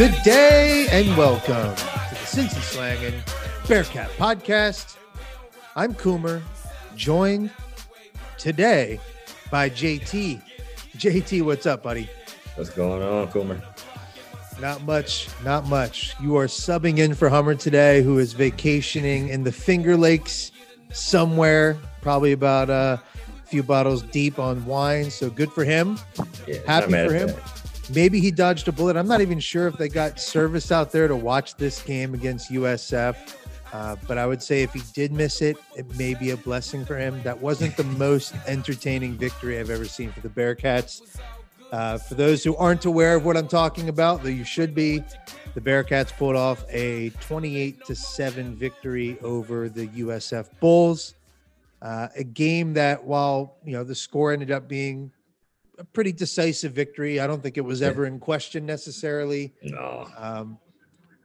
Good day and welcome to the Cincy Slangin' Bearcat Podcast. I'm Coomer, joined today by JT. JT, what's up, buddy? What's going on, Coomer? Not much, not much. You are subbing in for Hummer today, who is vacationing in the Finger Lakes somewhere, probably about a few bottles deep on wine. So good for him. Yeah, Happy for him. that. Maybe he dodged a bullet. I'm not even sure if they got service out there to watch this game against USF. Uh, but I would say if he did miss it, it may be a blessing for him. That wasn't the most entertaining victory I've ever seen for the Bearcats. Uh, for those who aren't aware of what I'm talking about, though you should be, the Bearcats pulled off a 28 to 7 victory over the USF Bulls. Uh, a game that, while you know the score ended up being a pretty decisive victory, I don't think it was ever in question necessarily. No, Um,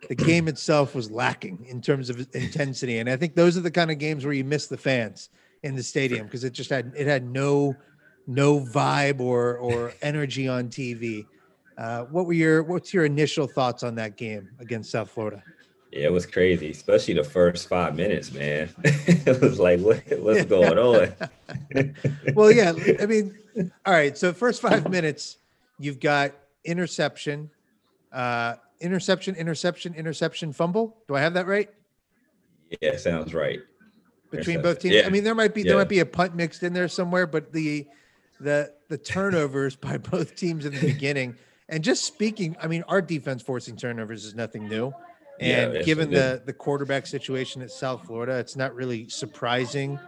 the game itself was lacking in terms of intensity, and I think those are the kind of games where you miss the fans in the stadium because it just had it had no no vibe or or energy on TV. Uh, what were your what's your initial thoughts on that game against South Florida? yeah, it was crazy, especially the first five minutes, man. it was like, what, what's going on? well, yeah. I mean, all right. So first five minutes, you've got interception, uh, interception, interception, interception, fumble. Do I have that right? Yeah, sounds right. Between both teams. Yeah. I mean, there might be there might be a punt mixed in there somewhere, but the the the turnovers by both teams in the beginning. And just speaking, I mean, our defense forcing turnovers is nothing new. And yes, given the the quarterback situation at South Florida, it's not really surprising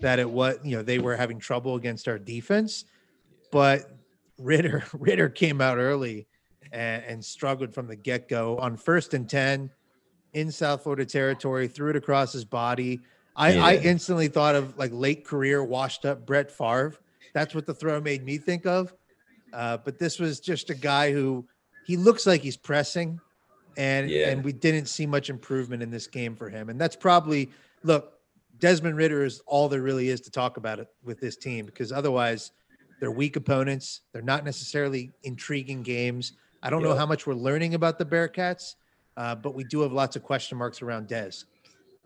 that it was you know they were having trouble against our defense. But Ridder Ridder came out early and, and struggled from the get go on first and ten in South Florida territory, threw it across his body. I, I instantly thought of like late career washed up Brett Favre. That's what the throw made me think of. Uh, but this was just a guy who he looks like he's pressing, and Yeah. and we didn't see much improvement in this game for him. And that's probably look, Desmond Ridder is all there really is to talk about it with this team because otherwise they're weak opponents. They're not necessarily intriguing games. I don't know how much we're learning about the Bearcats, uh, but we do have lots of question marks around Dez.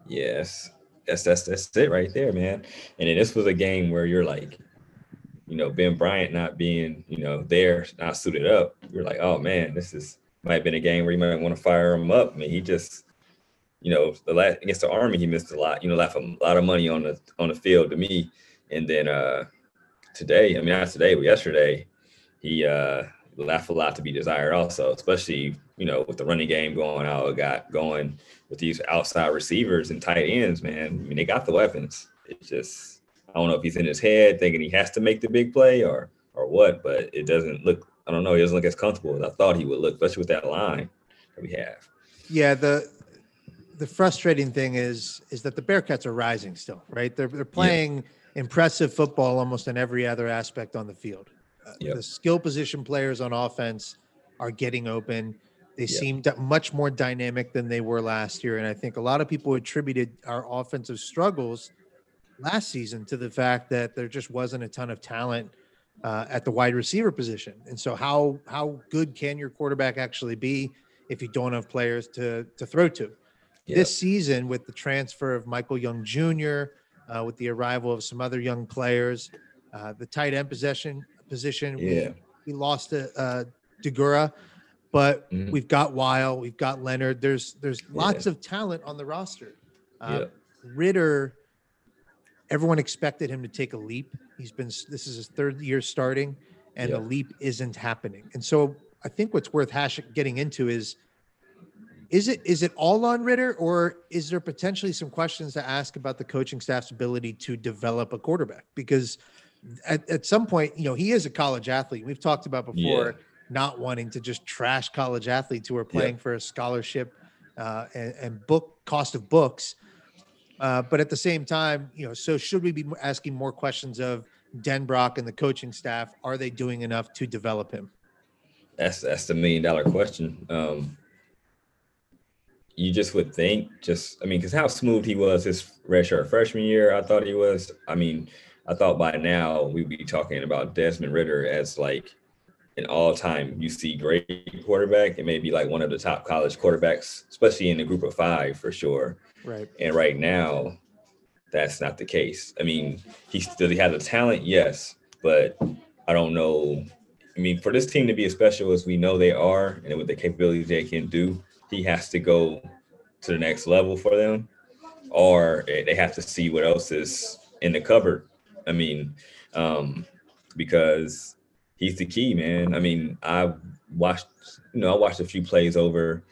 Yes, that's that's that's it right there, man. And then this was a game where you're like, you know, Ben Bryant not being, you know, there, not suited up. You're like, oh man, this is might have been a game where you might want to fire him up. I mean, he just, you know, the last against the Army, he missed a lot. You know, left a lot of money on the on the field to me. And then uh today, I mean, not today, but yesterday, he uh left a lot to be desired also, especially, you know, with the running game going out, got going with these outside receivers and tight ends, man. I mean, they got the weapons. It's just I don't know if he's in his head thinking he has to make the big play or or what, but it doesn't look. I don't know. He doesn't look as comfortable as I thought he would look, especially with that line that we have. Yeah, the the frustrating thing is is that the Bearcats are rising still, right? They're they're playing impressive football almost in every other aspect on the field. Uh, Yep. The skill position players on offense are getting open. They Yep. seem much more dynamic than they were last year, and I think a lot of people attributed our offensive struggles last season to the fact that there just wasn't a ton of talent uh, at the wide receiver position. And so, how how good can your quarterback actually be if you don't have players to to throw to? Yep. This season, with the transfer of Michael Young Jr., uh, with the arrival of some other young players, uh, the tight end possession position, we- Yeah. we, lost to uh, Deguara, but Mhm. we've got Whyle, we've got Leonard. There's there's Yeah. lots of talent on the roster. Uh, Yeah. Ridder, everyone expected him to take a leap. He's been this is his third year starting, and the leap isn't happening. And so I think what's worth hash getting into is is it is it all on Ridder, or is there potentially some questions to ask about the coaching staff's ability to develop a quarterback? Because at, at some point, you know, he is a college athlete. We've talked about before Yeah. not wanting to just trash college athletes who are Yeah. playing for a scholarship uh, and, and book cost of books. Uh, but at the same time, you know, so should we be asking more questions of Denbrock and the coaching staff? Are they doing enough to develop him? That's that's the million dollar question. Um, you just would think, just I mean, because how smooth he was his redshirt freshman year, I thought he was. I mean, I thought by now we'd be talking about Desmond Ridder as like an all-time UC great quarterback. It may be like one of the top college quarterbacks, especially in the group of five for sure. Right. And right now, that's not the case. I mean, he still he has the talent, yes, but I don't know. I mean, for this team to be as special as we know they are, and with the capabilities they can do, he has to go to the next level for them, or they have to see what else is in the cupboard. I mean, um, because he's the key, man. I mean, I watched, you know, I watched a few plays over,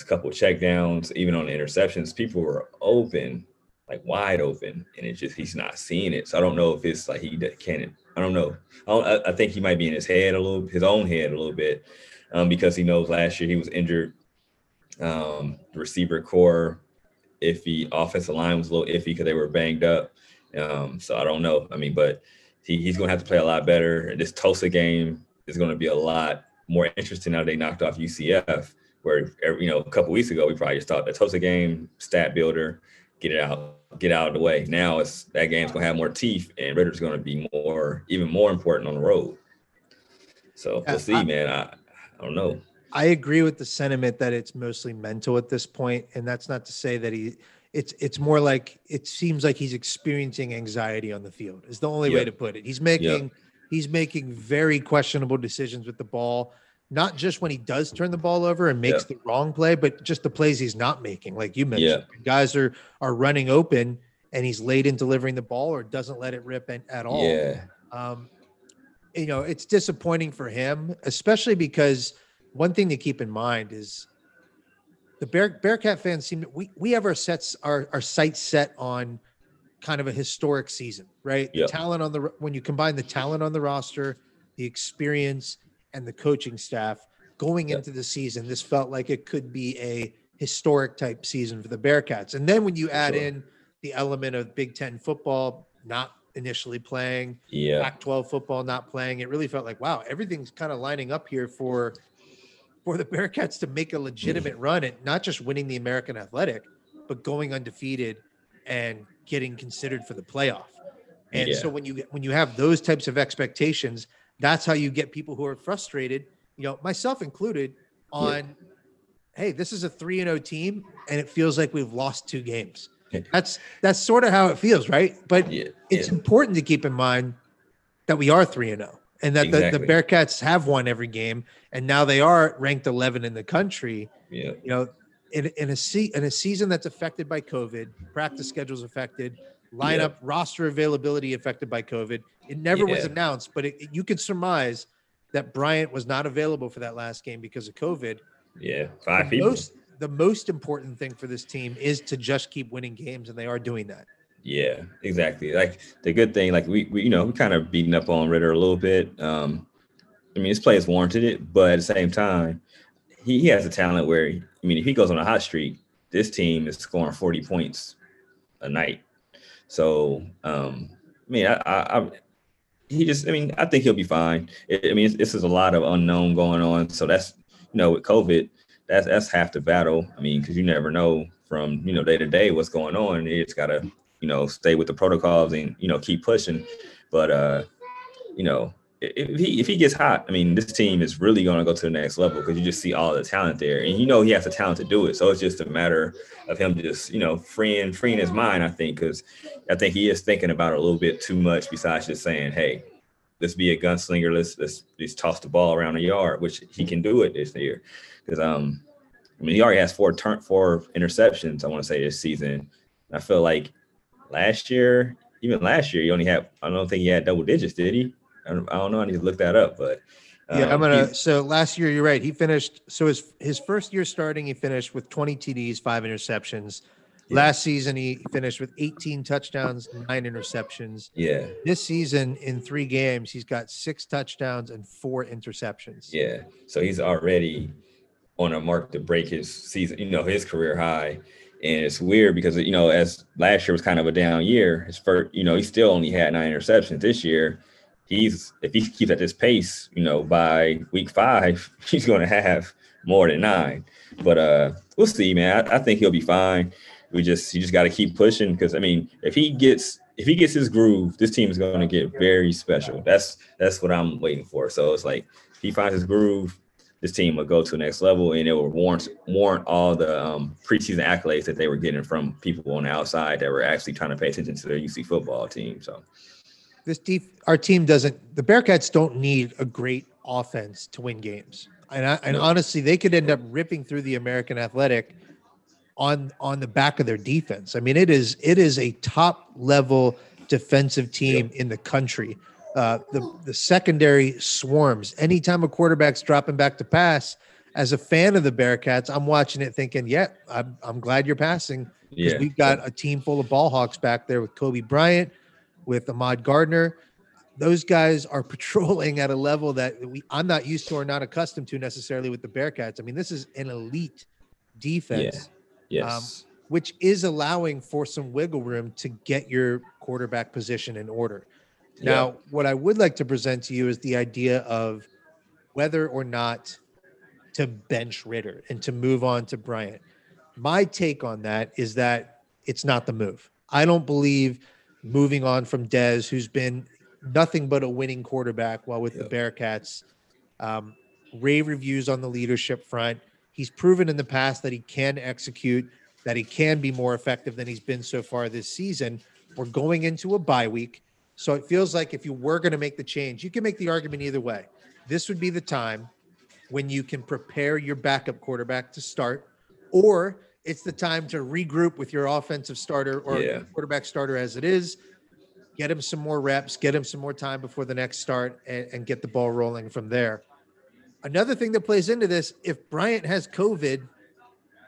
a couple of checkdowns, even on the interceptions. People were open, like wide open, and it's just he's not seeing it. So I don't know if it's like he can't. I don't know. I, don't, I, think he might be in his head a little, his own head a little bit, um, because he knows last year he was injured. Um, receiver core iffy, offensive line was a little iffy because they were banged up. Um, so I don't know. I mean, but he, he's going to have to play a lot better. This Tulsa game is going to be a lot more interesting now they knocked off UCF, where you know a couple weeks ago we probably just thought the Tulsa game stat builder, get it out, get out of the way. Now it's that game's going to have more teeth, and Ridder's going to be more, even more important on the road. So we'll see, I, man. I, I don't know. I agree with the sentiment that it's mostly mental at this point, and that's not to say that he it's it's more like it seems like he's experiencing anxiety on the field is the only yep. way to put it he's making yep. he's making very questionable decisions with the ball not just when he does turn the ball over and makes yep. the wrong play but just the plays he's not making like you mentioned guys are are running open and he's late in delivering the ball or doesn't let it rip at, at all yeah um you know it's disappointing for him especially because one thing to keep in mind is the Bear, Bearcat fans seem we we have our sets our our sights set on kind of a historic season, right? Yep. The talent on the when you combine the talent on the roster, the experience, and the coaching staff going yep. into the season, this felt like it could be a historic type season for the Bearcats. And then when you add sure. in the element of Big Ten football not initially playing, yeah, Pac-12 football not playing, it really felt like wow, everything's kind of lining up here for for the Bearcats to make a legitimate mm. run at not just winning the American Athletic, but going undefeated and getting considered for the playoff. And yeah. so when you when you have those types of expectations, that's how you get people who are frustrated, you know, myself included, on yeah. hey, this is a 3 and 0 team and it feels like we've lost two games. That's that's sort of how it feels, right? But yeah. it's important to keep in mind that we are 3 and 0 and that exactly. the, the Bearcats have won every game, and now they are ranked 11 in the country. Yeah, you know, in in a se- in a season that's affected by COVID, practice schedules affected, lineup yeah. roster availability affected by COVID. It never yeah. was announced, but it, it, you could surmise that Bryant was not available for that last game because of COVID. Yeah, five the people. Most, the most important thing for this team is to just keep winning games, and they are doing that. Yeah, exactly. Like the good thing, like we, we you know, we kind of beating up on Ridder a little bit. Um, I mean, his play has warranted it, but at the same time, he, he has a talent where, I mean, if he goes on a hot streak, this team is scoring 40 points a night. So, um, I mean, I, I, I he just, I mean, I think he'll be fine. It, I mean, this is a lot of unknown going on. So that's, you know, with COVID, that's that's half the battle. I mean, because you never know from you know day to day what's going on. You just gotta you know, stay with the protocols and, you know, keep pushing. But, uh, you know, if he if he gets hot, I mean, this team is really going to go to the next level because you just see all the talent there, and you know he has the talent to do it. So it's just a matter of him just you know freeing freeing his mind. I think because I think he is thinking about it a little bit too much. Besides just saying, "Hey, let's be a gunslinger. Let's let's just toss the ball around the yard," which he can do it this year. Because um, I mean, he already has four turn four interceptions. I want to say this season. I feel like last year, even last year, he only had, I don't think he had double digits, did he? I don't, I don't know. I need to look that up, but. Um, yeah, I'm gonna. So last year, you're right. He finished. So his his first year starting, he finished with 20 TDs, five interceptions. Yeah. Last season, he finished with 18 touchdowns, nine interceptions. Yeah. This season, in three games, he's got six touchdowns and four interceptions. Yeah. So he's already on a mark to break his season, you know, his career high. And it's weird because you know, as last year was kind of a down year, his first, you know, he still only had nine interceptions. This year, he's if he keeps at this pace, you know, by week five, he's going to have more than nine. But uh, we'll see, man. I, I think he'll be fine. We just you just got to keep pushing because I mean, if he gets if he gets his groove, this team is going to get very special. That's that's what I'm waiting for. So it's like he finds his groove, this team will go to the next level, and it will warrant warrant all the um, preseason accolades that they were getting from people on the outside that were actually trying to pay attention to their UC football team. So this deep, our team doesn't. The Bearcats don't need a great offense to win games, and I, and no. honestly, they could end up ripping through the American Athletic on on the back of their defense. I mean, it is it is a top level defensive team in the country. Uh, the the secondary swarms. Anytime a quarterback's dropping back to pass, as a fan of the Bearcats, I'm watching it thinking, yeah, I'm, I'm glad you're passing because yeah. we've got a team full of ball hawks back there with Coby Bryant, with Ahmad Gardner. Those guys are patrolling at a level that we I'm not used to or not accustomed to necessarily with the Bearcats. I mean, this is an elite defense. Yeah. Yes. Um, which is allowing for some wiggle room to get your quarterback position in order. Now, yeah. what I would like to present to you is the idea of whether or not to bench Ridder and to move on to Bryant. My take on that is that it's not the move. I don't believe moving on from Dez, who's been nothing but a winning quarterback while with yep. the Bearcats. Um, rave reviews on the leadership front. He's proven in the past that he can execute, that he can be more effective than he's been so far this season. We're going into a bye week. So it feels like if you were going to make the change, you can make the argument either way. This would be the time when you can prepare your backup quarterback to start, or it's the time to regroup with your offensive starter or yeah. quarterback starter as it is. Get him some more reps, get him some more time before the next start, and, and get the ball rolling from there. Another thing that plays into this if Bryant has COVID,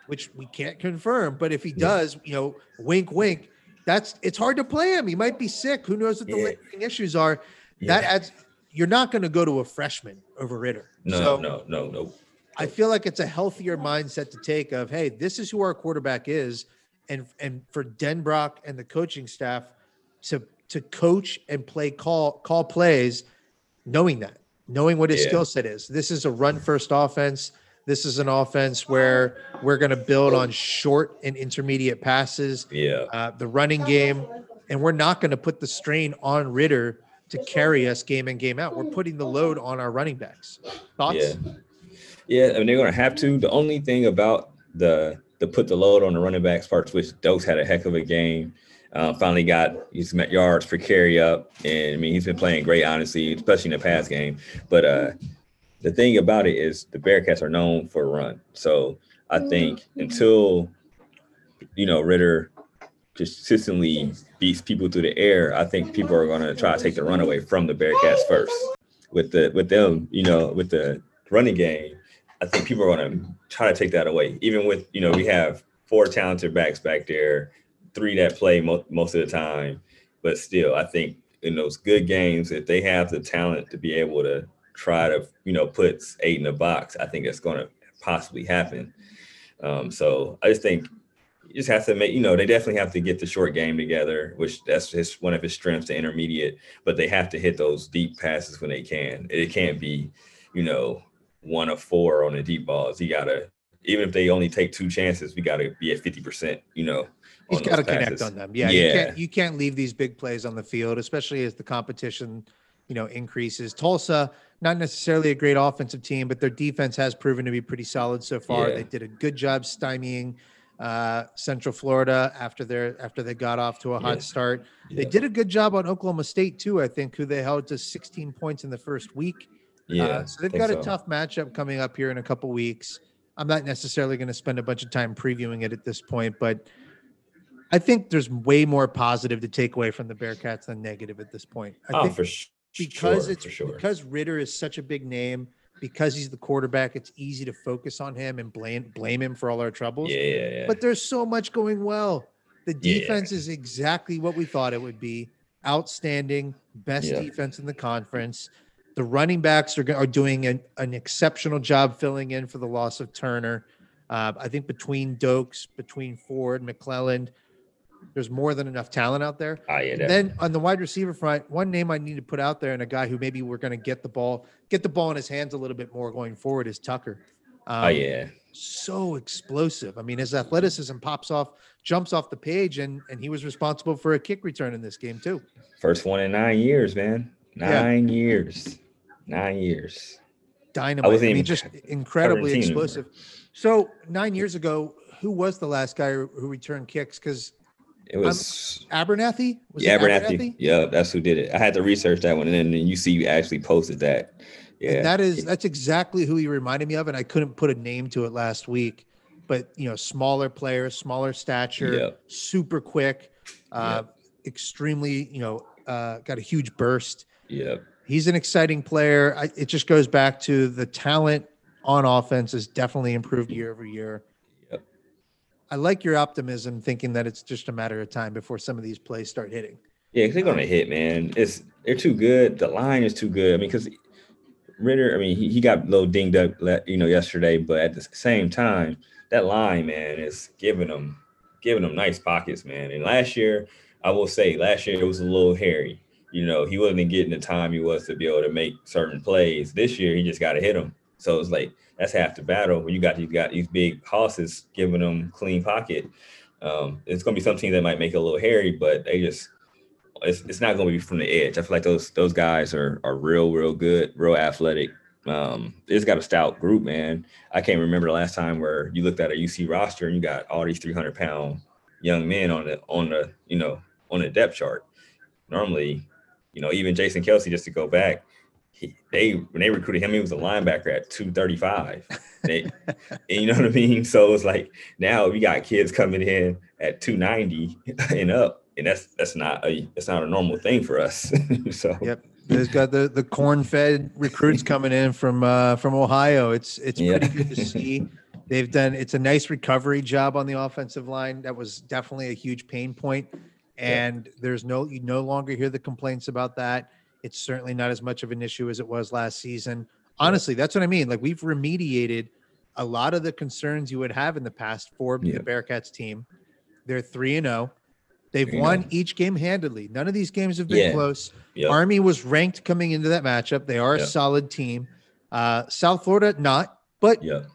which we can't confirm, but if he does, you know, wink, wink, that's it's hard to play him. He might be sick. Who knows what the yeah. issues are? Yeah. That adds. You're not going to go to a freshman over Ridder. No, so no, no, no. I feel like it's a healthier mindset to take of, hey, this is who our quarterback is, and and for Denbrock and the coaching staff to to coach and play call call plays, knowing that, knowing what his yeah. skill set is. This is a run first offense. This is an offense where we're going to build on short and intermediate passes. Yeah. Uh, the running game, and we're not going to put the strain on Ridder to carry us game in game out. We're putting the load on our running backs. Thoughts? Yeah. Yeah, I mean they're going to have to. The only thing about the the put the load on the running backs parts, which Doaks had a heck of a game. Uh, finally got his met yards per carry up, and I mean he's been playing great, honestly, especially in the pass game. But uh, the thing about it is the Bearcats are known for a run. So I mm-hmm. think until you know Ridder consistently beats people through the air, I think people are going to try to take the run away from the Bearcats first. With the with them, you know, with the running game, I think people are going to try to take that away. Even with you know we have four talented backs back there, three that play mo- most of the time, but still, I think in those good games, if they have the talent to be able to try to you know put eight in the box, I think it's going to possibly happen. Um, so I just think you just have to make you know they definitely have to get the short game together, which that's his one of his strengths, the intermediate. But they have to hit those deep passes when they can. It can't be you know one of four on the deep balls. You gotta even if they only take two chances, we gotta be at fifty percent. You know. He's got to connect on them. Yeah, yeah. You can't, you can't leave these big plays on the field, especially as the competition, you know, increases. Tulsa, not necessarily a great offensive team, but their defense has proven to be pretty solid so far. Yeah. They did a good job stymieing uh, Central Florida after their after they got off to a hot yeah. start. They did a good job on Oklahoma State too. I think who they held to 16 points in the first week. Yeah, uh, so they've got a so. tough matchup coming up here in a couple weeks. I'm not necessarily going to spend a bunch of time previewing it at this point, but I think there's way more positive to take away from the Bearcats than negative at this point. I oh, think, for sure because sure, it's sure. because Ridder is such a big name, because he's the quarterback, it's easy to focus on him and blame blame him for all our troubles. Yeah, yeah, yeah. But there's so much going well. The defense yeah. is exactly what we thought it would be. Outstanding, best yeah. defense in the conference. The running backs are, are doing an, an exceptional job filling in for the loss of Turner. Uh, I think between Doaks, between Ford, McClelland, there's more than enough talent out there. Ah, yeah, then on the wide receiver front, one name I need to put out there and a guy who maybe we're going to get the ball, get the ball in his hands a little bit more going forward is Tucker. Um, oh yeah, so explosive. I mean, his athleticism pops off, jumps off the page, and and he was responsible for a kick return in this game too. First one in nine years, man. Nine yeah. years. Nine years. dynamite. I, I mean, even, just incredibly explosive. Anymore. So nine years ago, who was the last guy who returned kicks? Because it was um, Abernathy. Was yeah, Abernathy? Abernathy. Yeah, that's who did it. I had to research that one, and then you see you actually posted that. Yeah, and that is that's exactly who he reminded me of, and I couldn't put a name to it last week. But you know, smaller player, smaller stature, yep. super quick, uh, yep. extremely you know, uh, got a huge burst. Yeah, he's an exciting player. I, it just goes back to the talent on offense has definitely improved year over year. I like your optimism, thinking that it's just a matter of time before some of these plays start hitting. Yeah, they're gonna hit, man. It's they're too good. The line is too good. I mean, because Ridder, I mean, he, he got a little dinged up, you know, yesterday, but at the same time, that line, man, is giving them giving them nice pockets, man. And last year, I will say, last year it was a little hairy. You know, he wasn't getting the time he was to be able to make certain plays. This year, he just got to hit them. So it's like that's half the battle. When you got you got these big horses giving them clean pocket, um, it's gonna be some teams that might make it a little hairy, but they just it's, it's not gonna be from the edge. I feel like those those guys are are real real good, real athletic. Um, it's got a stout group, man. I can't remember the last time where you looked at a UC roster and you got all these 300 pound young men on the on the you know on the depth chart. Normally, you know, even Jason Kelce, just to go back, he, they when they recruited him, he was a linebacker at 235. They, and you know what I mean? So it's like now we got kids coming in at 290 and up, and that's that's not a that's not a normal thing for us. so yep. There's got the the corn fed recruits coming in from uh from Ohio. It's it's pretty good to see. They've done it's a nice recovery job on the offensive line. That was definitely a huge pain point. And there's no you no longer hear the complaints about that it's certainly not as much of an issue as it was last season. Honestly, that's what I mean. Like we've remediated a lot of the concerns you would have in the past for yeah. the Bearcats team. They're 3 and 0. They've won each game handedly. None of these games have been yeah. close. Yep. Army was ranked coming into that matchup. They are yep. a solid team. Uh, South Florida, not, but yep.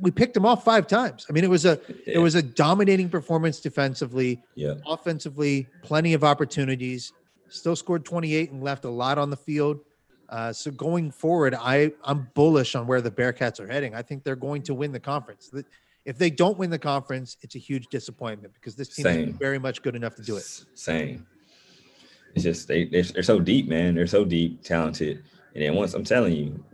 we picked them off five times. I mean, it was a it was a dominating performance defensively. Yeah. Offensively, plenty of opportunities still scored 28 and left a lot on the field. Uh, so going forward, I I'm bullish on where the Bearcats are heading. I think they're going to win the conference. If they don't win the conference, it's a huge disappointment because this team Same. is very much good enough to do it. Same. It's just they they're, they're so deep, man. They're so deep, talented, and then once I'm telling you,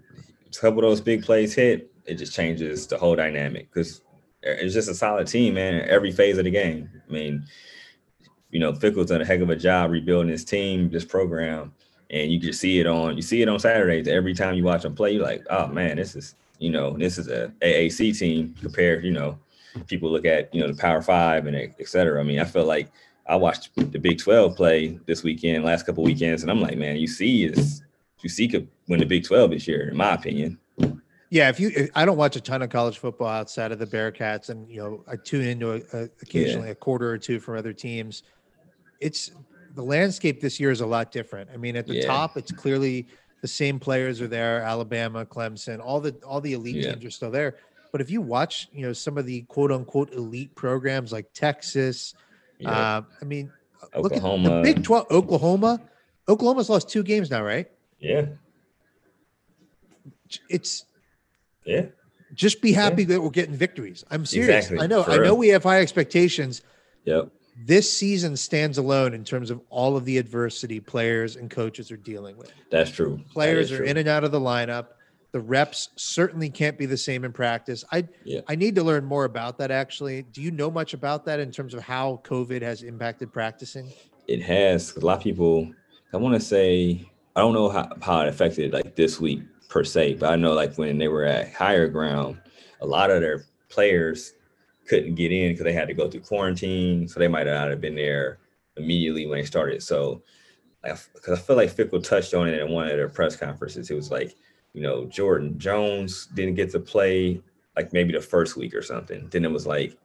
a couple of those big plays hit, it just changes the whole dynamic because it's just a solid team, man. Every phase of the game. I mean, you know, Fickell's done a heck of a job rebuilding his team, this program, and you can see it on you see it on Saturdays. Every time you watch them play, you're like, oh man, this is you know, this is a AAC team compared. You know, people look at you know the Power Five and et cetera. I mean, I feel like I watched the Big Twelve play this weekend, last couple weekends, and I'm like, man, you see is you see could win the Big Twelve this year, in my opinion. Yeah, if you, if, I don't watch a ton of college football outside of the Bearcats, and you know, I tune into a, a, occasionally yeah. a quarter or two from other teams it's the landscape this year is a lot different. I mean, at the yeah. top, it's clearly the same players are there: Alabama, Clemson, all the all the elite yeah. teams are still there. But if you watch, you know, some of the quote unquote elite programs like Texas, yeah. uh, I mean, Oklahoma. look at the Big Twelve. Oklahoma, Oklahoma's lost two games now, right? Yeah. It's yeah. Just be happy that we're getting victories. I'm serious. Exactly. I know. For I know real. we have high expectations. Yep this season stands alone in terms of all of the adversity players and coaches are dealing with. That's true. Players are true. in and out of the lineup. The reps certainly can't be the same in practice. I yeah. I need to learn more about that actually. Do you know much about that in terms of how COVID has impacted practicing? It has. A lot of people I want to say I don't know how, how it affected like this week per se, but I know like when they were at higher ground, a lot of their players couldn't get in because they had to go through quarantine. So they might not have been there immediately when they started. So, because I feel like Fickell touched on it in one of their press conferences. It was like, you know, Jordan Jones didn't get to play like maybe the first week or something. Then it was like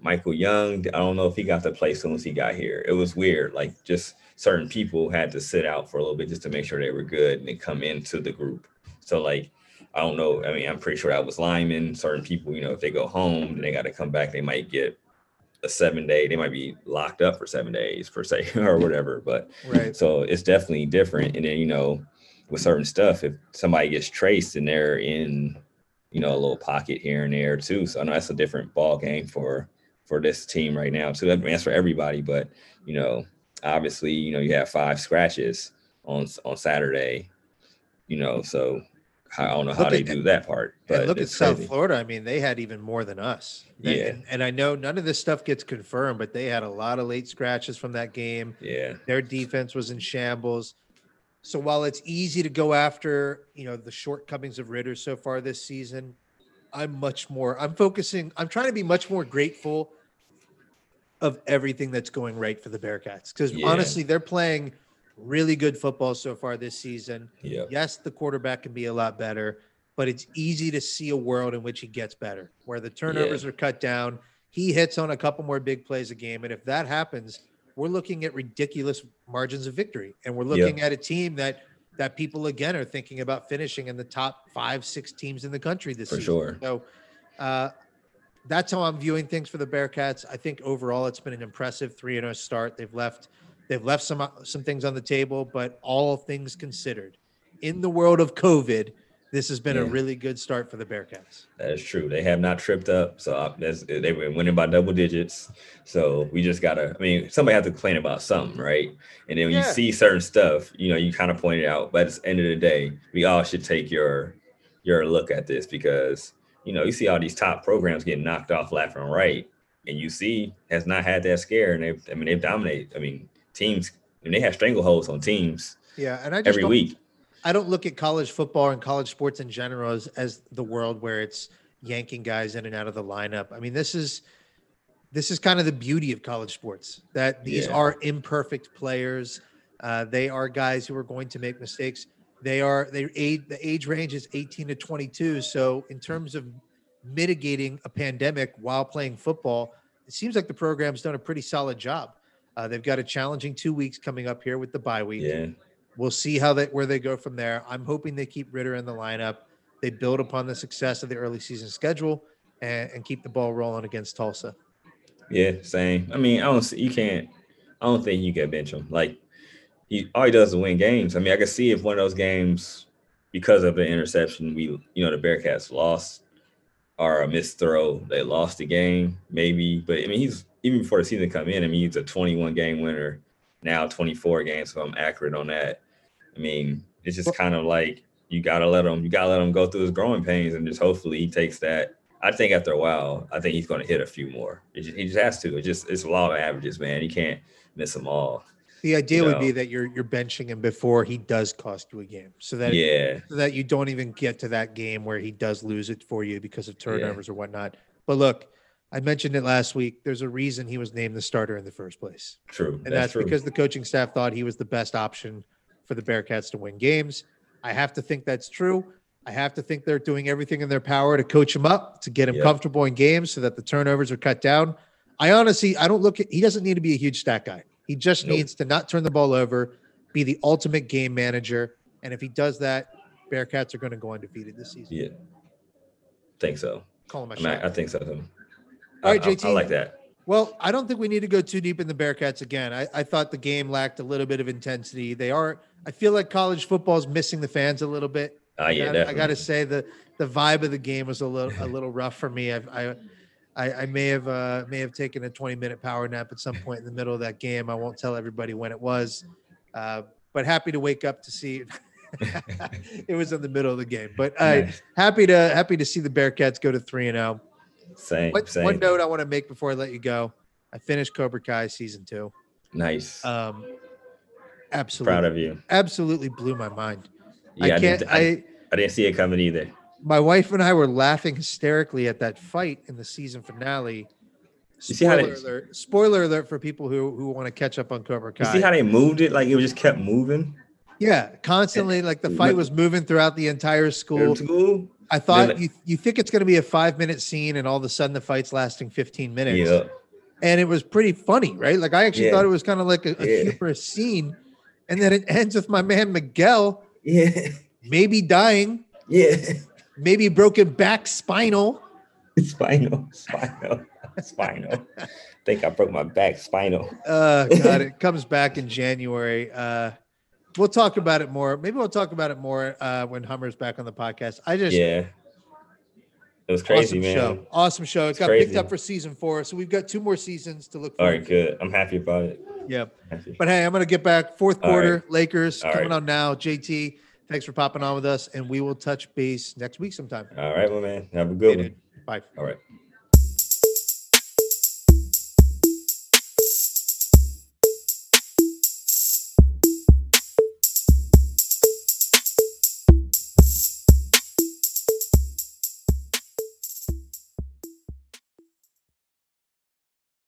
Michael Young. I don't know if he got to play soon as he got here. It was weird. Like just certain people had to sit out for a little bit just to make sure they were good and then come into the group. So like I don't know. I mean, I'm pretty sure that was linemen. Certain people, you know, if they go home, and they got to come back. They might get a seven day. They might be locked up for seven days per se or whatever. But right. So it's definitely different. And then you know, with certain stuff, if somebody gets traced and they're in, you know, a little pocket here and there too. So I know that's a different ball game for for this team right now. So I mean, that's for everybody, but you know, obviously, you know, you have five scratches on on Saturday, you know, so I don't know how they do that part. But look at South crazy. Florida. I mean, they had even more than us. Yeah. And, and, I know none of this stuff gets confirmed, but they had a lot of late scratches from that game. Yeah. Their defense was in shambles. So while it's easy to go after, you know, the shortcomings of Ridder so far this season, I'm much more, I'm focusing, I'm trying to be much more grateful of everything that's going right for the Bearcats. Because yeah. honestly, they're playing really good football so far this season. Yeah. Yes, the quarterback can be a lot better, but it's easy to see a world in which he gets better, where the turnovers yeah. are cut down. He hits on a couple more big plays a game. And if that happens, we're looking at ridiculous margins of victory, and we're looking yep. at a team that that people again are thinking about finishing in the top five, six teams in the country this for season. sure. So uh, that's how I'm viewing things for the Bearcats. I think overall it's been an impressive three and zero start. They've left they've left some uh, some things on the table, but all things considered, in the world of COVID, this has been yeah. a really good start for the Bearcats. That is true. They have not tripped up, so uh, they've been winning by double digits. So we just gotta. I mean, somebody has to complain about something, right? And then when yeah. you see certain stuff, you know, you kind of point it out. But at the end of the day, we all should take your your look at this because you know you see all these top programs getting knocked off left and right, and UC has not had that scare, and they I mean they've dominated. I mean teams and they have strangleholds on teams. Yeah, and I just every week I don't look at college football and college sports in general as, as the world where it's yanking guys in and out of the lineup. I mean, this is this is kind of the beauty of college sports that these yeah. are imperfect players. Uh, they are guys who are going to make mistakes. They are they age the age range is 18 to 22. So in terms of mitigating a pandemic while playing football, it seems like the program's done a pretty solid job. Uh, they've got a challenging two weeks coming up here with the bye week. Yeah. We'll see how that where they go from there. I'm hoping they keep Ridder in the lineup. They build upon the success of the early season schedule and, and keep the ball rolling against Tulsa. Yeah, same. I mean, I don't see you can't. I don't think you can bench him. Like he all he does is win games. I mean, I can see if one of those games because of the interception, we you know the Bearcats lost or a missed throw, they lost the game maybe. But I mean, he's even before the season come in. I mean, he's a 21 game winner now, 24 games. So I'm accurate on that. I mean, it's just kind of like you gotta let him, you gotta let him go through his growing pains, and just hopefully he takes that. I think after a while, I think he's to hit a few more. Just, he just has to. It's just it's a lot of averages, man. He can't miss them all. The idea you would know? be that you're you're benching him before he does cost you a game, so that yeah, so that you don't even get to that game where he does lose it for you because of turnovers yeah. or whatnot. But look, I mentioned it last week. There's a reason he was named the starter in the first place. True. And that's, that's true. because the coaching staff thought he was the best option for the Bearcats to win games. I have to think that's true. I have to think they're doing everything in their power to coach him up, to get him yep. comfortable in games so that the turnovers are cut down. I honestly, I don't look at, he doesn't need to be a huge stat guy. He just nope. needs to not turn the ball over, be the ultimate game manager. And if he does that, Bearcats are going to go undefeated this season. Yeah. Think so. Call him a I, mean, I think so. All right, JT. I, I, like that. Well, I don't think we need to go too deep in the Bearcats again. I, I thought the game lacked a little bit of intensity. They are. I feel like college football is missing the fans a little bit. Oh yeah, I, I got to say the the vibe of the game was a little a little rough for me. I've, I I, I may have uh, may have taken a 20 minute power nap at some point in the middle of that game. I won't tell everybody when it was, uh, but happy to wake up to see. it was in the middle of the game, but uh, nice. happy to happy to see the Bearcats go to three and zero. Oh. Same, one, same. One note I want to make before I let you go. I finished Cobra Kai season two. Nice. Um, absolutely proud of you. Absolutely blew my mind. Yeah, I can't. I, I, I didn't see it coming either. My wife and I were laughing hysterically at that fight in the season finale. Spoiler alert! Spoiler alert for people who who want to catch up on Cobra Kai. You see how they moved it? Like it just kept moving. Yeah, constantly. Like the fight was moving throughout the entire school. School. I thought you, you think it's going to be a five minute scene, and all of a sudden the fight's lasting 15 minutes. Yeah. And it was pretty funny, right? Like I actually yeah. thought it was kind of like a, a yeah. humorous scene. And then it ends with my man Miguel. Yeah. Maybe dying. Yeah. Maybe broken back spinal. Spinal. Spinal. spinal. I think I broke my back spinal. Uh God, it comes back in January. Uh we'll talk about it more. Maybe we'll talk about it more uh, when Hummer's back on the podcast. I just Yeah. It was crazy, awesome man. show. Awesome show. It It's got picked up for season four, so we've got two more seasons to look All right, good. I'm happy about it. Yeah. But hey, I'm gonna get back. Fourth All quarter, right. Lakers All coming right. on now. JT, thanks for popping on with us, and we will touch base next week sometime. All right, my man. Have a good Later. one. Bye. All right.